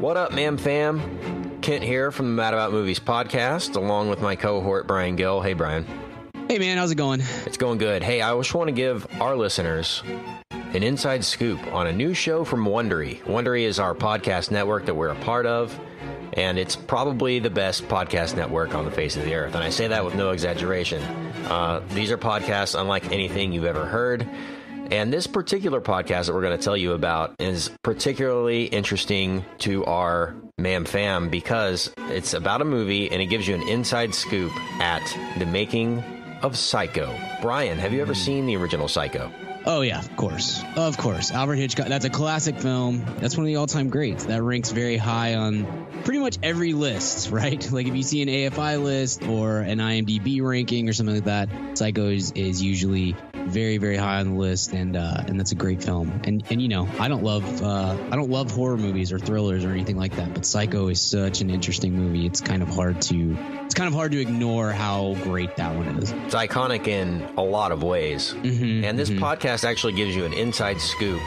What up, ma'am fam? Kent here from the Mad About Movies podcast, along with my cohort, Brian Gill. Hey, Brian. Hey, man, how's it going? It's going good. Hey, I just want to give our listeners an inside scoop on a new show from Wondery. Wondery is our podcast network that we're a part of, and it's probably the best podcast network on the face of the earth. And I say that with no exaggeration. Uh, these are podcasts unlike anything you've ever heard. And this particular podcast that we're going to tell you about is particularly interesting to our Mam Fam because it's about a movie and it gives you an inside scoop at the making of Psycho. Brian, have you ever hmm. seen the original Psycho? Oh yeah, of course, of course. Alfred Hitchcock. That's a classic film. That's one of the all-time greats. That ranks very high on pretty much every list, right? Like if you see an AFI list or an IMDb ranking or something like that, Psycho is, is usually very very high on the list, and uh, and that's a great film. And and you know I don't love uh, I don't love horror movies or thrillers or anything like that, but Psycho is such an interesting movie. It's kind of hard to it's kind of hard to ignore how great that one is. It's iconic in a lot of ways, mm-hmm, and this mm-hmm. podcast actually gives you an inside scoop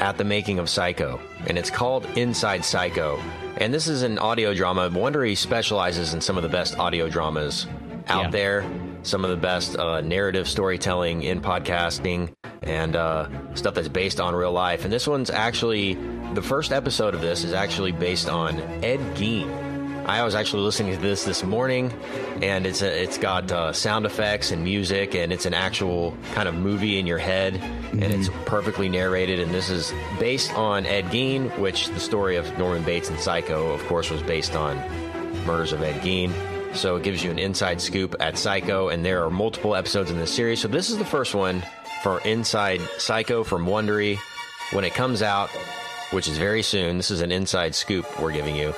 at the making of Psycho, and it's called Inside Psycho. And this is an audio drama. Wondery specializes in some of the best audio dramas out Yeah. there, some of the best uh, narrative storytelling in podcasting, and uh, stuff that's based on real life. And this one's actually the first episode of this is actually based on Ed Gein. I was actually listening to this this morning, and it's a, it's got uh, sound effects and music, and it's an actual kind of movie in your head, and it's perfectly narrated. And this is based on Ed Gein, which the story of Norman Bates and Psycho, of course, was based on Murders of Ed Gein. So it gives you an inside scoop at Psycho, and there are multiple episodes in this series. So this is the first one for Inside Psycho from Wondery. When it comes out, which is very soon, this is an inside scoop we're giving you.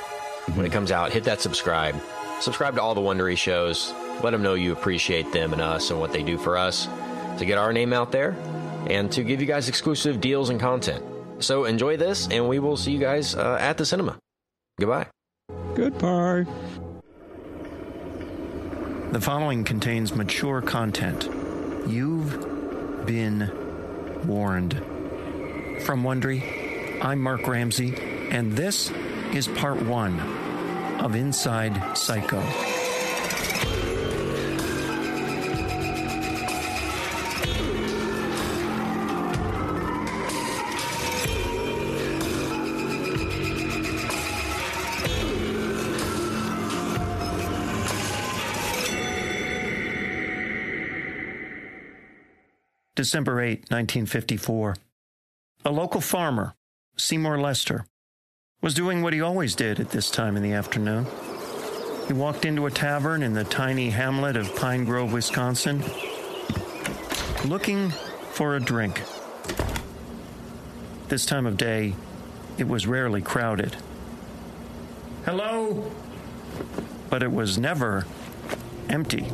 When it comes out, hit that subscribe. Subscribe to all the Wondery shows. Let them know you appreciate them and us and what they do for us to get our name out there and to give you guys exclusive deals and content. So enjoy this, and we will see you guys uh, at the cinema. Goodbye. Goodbye. The following contains mature content. You've been warned. From Wondery, I'm Mark Ramsey, and this is part one of Inside Psycho. December 8, 1954. A local farmer, Seymour Lester, was doing what he always did at this time in the afternoon. He walked into a tavern in the tiny hamlet of Pine Grove, Wisconsin, looking for a drink. This time of day, it was rarely crowded. Hello? But it was never empty.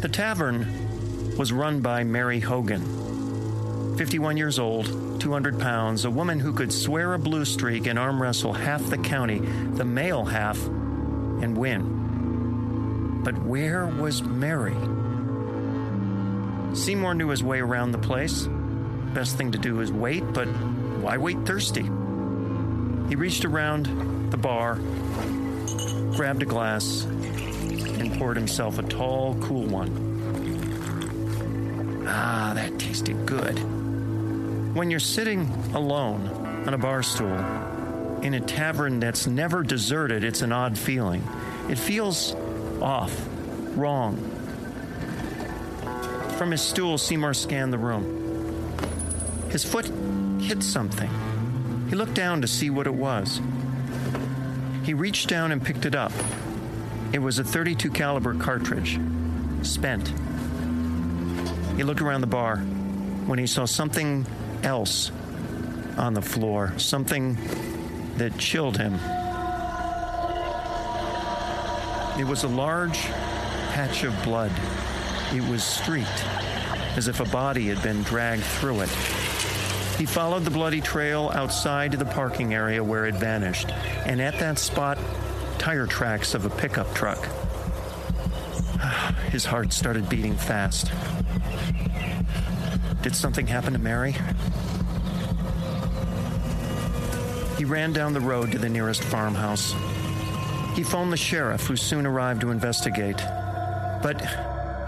The tavern was run by Mary Hogan. 51 years old, 200 pounds, a woman who could swear a blue streak and arm wrestle half the county, the male half, and win. But where was Mary? Seymour knew his way around the place. Best thing to do is wait, but why wait thirsty? He reached around the bar, grabbed a glass, and poured himself a tall, cool one. Ah, that tasted good. When you're sitting alone on a bar stool in a tavern that's never deserted, it's an odd feeling. It feels off, wrong. From his stool, Seymour scanned the room. His foot hit something. He looked down to see what it was. He reached down and picked it up. It was a 32 caliber cartridge, spent. He looked around the bar when he saw something else on the floor, something that chilled him. It was a large patch of blood. It was streaked, as if a body had been dragged through it. He followed the bloody trail outside to the parking area where it vanished, and at that spot, tire tracks of a pickup truck. His heart started beating fast. Did something happen to Mary? He ran down the road to the nearest farmhouse. He phoned the sheriff, who soon arrived to investigate. But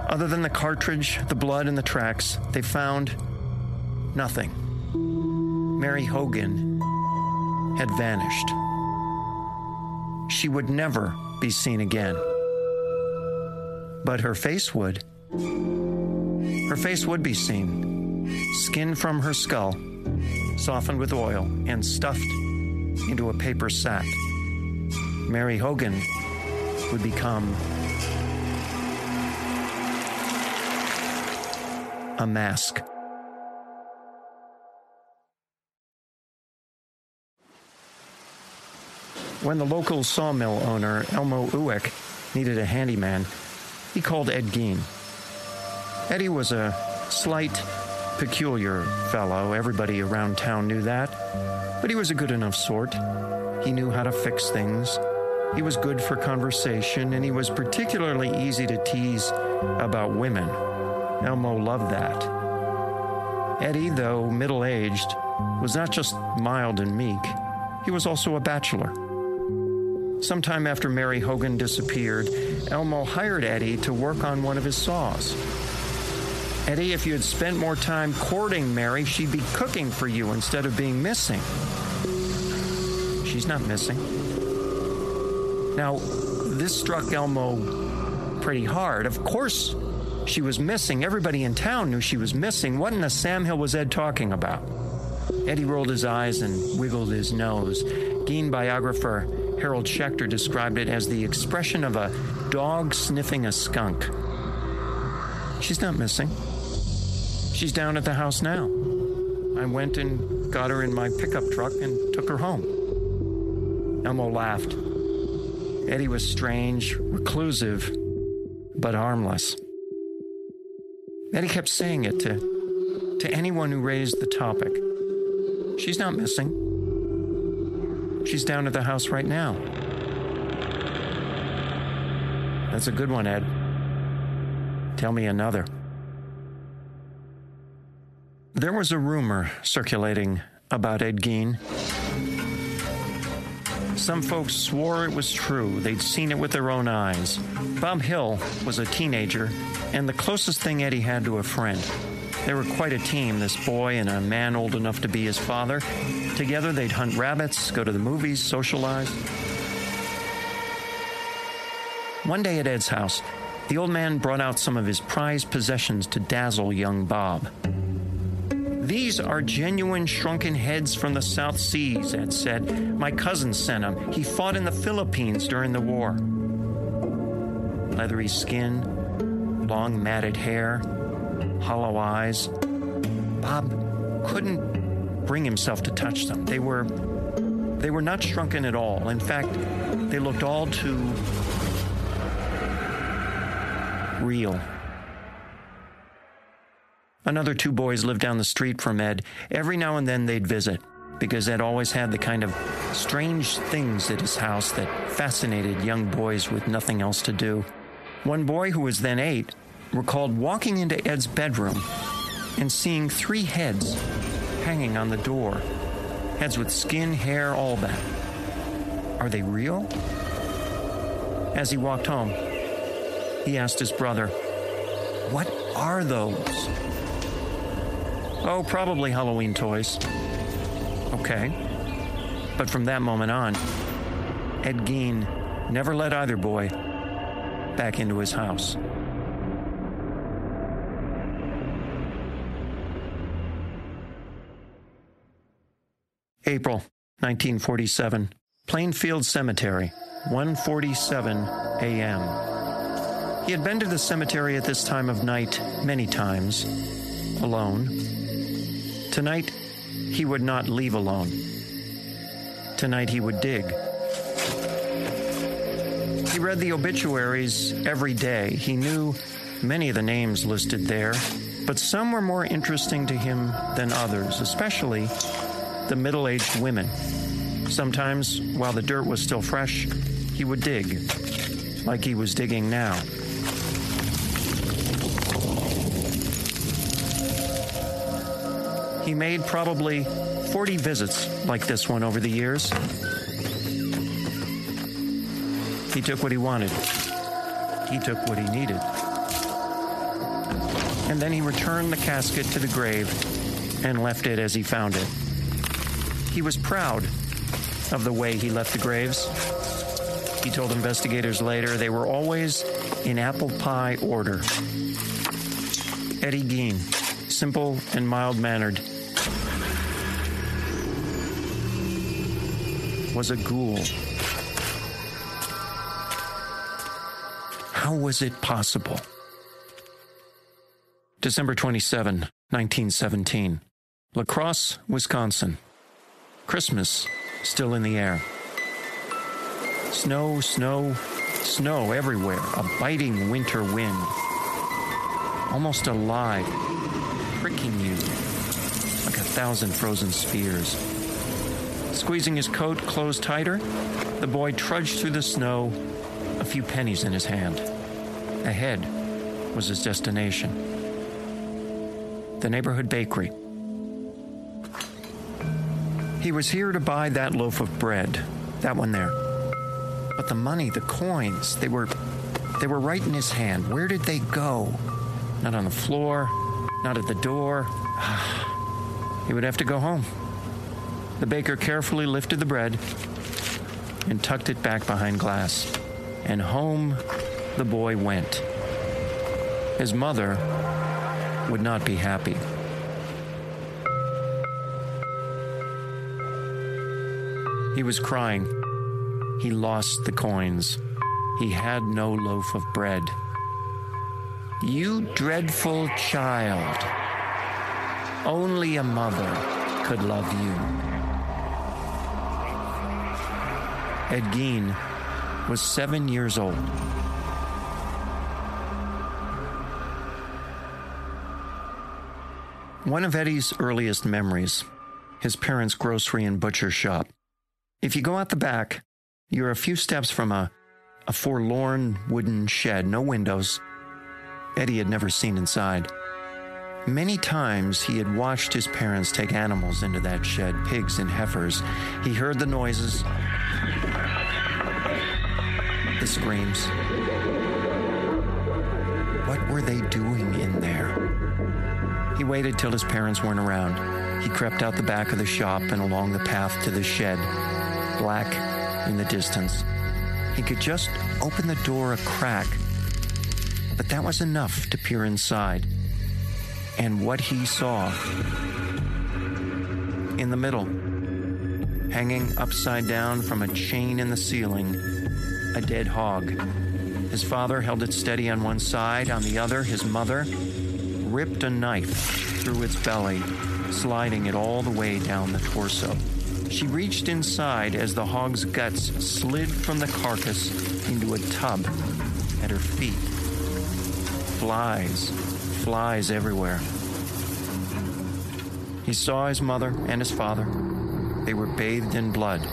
other than the cartridge, the blood, and the tracks, they found nothing. Mary Hogan had vanished. She would never be seen again. But her face would. Her face would be seen, skin from her skull, softened with oil, and stuffed into a paper sack. Mary Hogan would become a mask. When the local sawmill owner, Elmo Ueck, needed a handyman, he called Ed Gein. Eddie was a slight, peculiar fellow. Everybody around town knew that. But he was a good enough sort. He knew how to fix things. He was good for conversation, and he was particularly easy to tease about women. Elmo loved that. Eddie, though middle aged, was not just mild and meek, he was also a bachelor. Sometime after Mary Hogan disappeared, Elmo hired Eddie to work on one of his saws. Eddie, if you had spent more time courting Mary, she'd be cooking for you instead of being missing. She's not missing. Now, this struck Elmo pretty hard. Of course, she was missing. Everybody in town knew she was missing. What in the Sam Hill was Ed talking about? Eddie rolled his eyes and wiggled his nose. Gein biographer Harold Schechter described it as the expression of a dog sniffing a skunk. She's not missing. She's down at the house now. I went and got her in my pickup truck and took her home. Elmo laughed. Eddie was strange, reclusive, but harmless. Eddie kept saying it to, to anyone who raised the topic. She's not missing. She's down at the house right now. That's a good one, Ed. Tell me another. There was a rumor circulating about Ed Gein. Some folks swore it was true. They'd seen it with their own eyes. Bob Hill was a teenager and the closest thing Eddie had to a friend. They were quite a team, this boy and a man old enough to be his father. Together, they'd hunt rabbits, go to the movies, socialize. One day at Ed's house, the old man brought out some of his prized possessions to dazzle young Bob. These are genuine shrunken heads from the South Seas, Ed said. My cousin sent them. He fought in the Philippines during the war. Leathery skin, long matted hair, hollow eyes. Bob couldn't bring himself to touch them. They were they were not shrunken at all. In fact, they looked all too real. Another two boys lived down the street from Ed. Every now and then they'd visit because Ed always had the kind of strange things at his house that fascinated young boys with nothing else to do. One boy, who was then eight, recalled walking into Ed's bedroom and seeing three heads hanging on the door. Heads with skin, hair, all that. Are they real? As he walked home, he asked his brother, What are those? Oh, probably Halloween toys. Okay. But from that moment on, Ed Gein never let either boy back into his house. April 1947, Plainfield Cemetery, 1:47 a.m. He had been to the cemetery at this time of night many times, alone. Tonight, he would not leave alone. Tonight, he would dig. He read the obituaries every day. He knew many of the names listed there, but some were more interesting to him than others, especially the middle aged women. Sometimes, while the dirt was still fresh, he would dig, like he was digging now. He made probably 40 visits like this one over the years. He took what he wanted. He took what he needed. And then he returned the casket to the grave and left it as he found it. He was proud of the way he left the graves. He told investigators later they were always in apple pie order. Eddie Gein, simple and mild mannered, was a ghoul. How was it possible? December 27, 1917. La Crosse, Wisconsin. Christmas still in the air. Snow, snow, snow everywhere. A biting winter wind. Almost alive, pricking you like a thousand frozen spears. Squeezing his coat closed tighter, the boy trudged through the snow, a few pennies in his hand. Ahead was his destination the neighborhood bakery. He was here to buy that loaf of bread, that one there. But the money, the coins, they were they were right in his hand. Where did they go? Not on the floor, not at the door. he would have to go home. The baker carefully lifted the bread and tucked it back behind glass. And home the boy went. His mother would not be happy. He was crying. He lost the coins. He had no loaf of bread. You dreadful child. Only a mother could love you. Ed Gein was seven years old. One of Eddie's earliest memories, his parents' grocery and butcher shop. If you go out the back, you're a few steps from a, a forlorn wooden shed, no windows. Eddie had never seen inside. Many times he had watched his parents take animals into that shed, pigs and heifers. He heard the noises, screams. What were they doing in there? He waited till his parents weren't around. He crept out the back of the shop and along the path to the shed, black in the distance. He could just open the door a crack, but that was enough to peer inside. And what he saw in the middle, hanging upside down from a chain in the ceiling, a dead hog. His father held it steady on one side, on the other, his mother ripped a knife through its belly, sliding it all the way down the torso. She reached inside as the hog's guts slid from the carcass into a tub at her feet. Flies, flies everywhere. He saw his mother and his father. They were bathed in blood.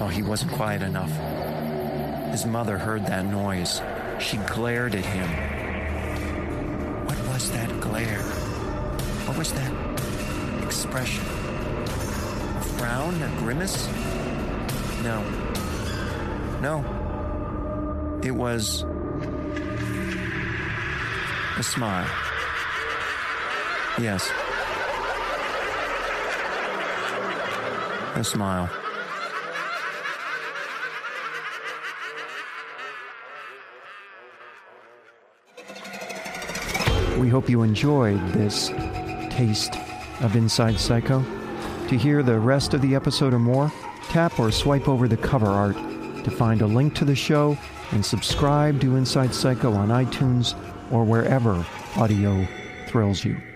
Oh, he wasn't quiet enough. His mother heard that noise. She glared at him. What was that glare? What was that expression? A frown? A grimace? No. No. It was a smile. Yes. A smile. We hope you enjoyed this taste of Inside Psycho. To hear the rest of the episode or more, tap or swipe over the cover art to find a link to the show and subscribe to Inside Psycho on iTunes or wherever audio thrills you.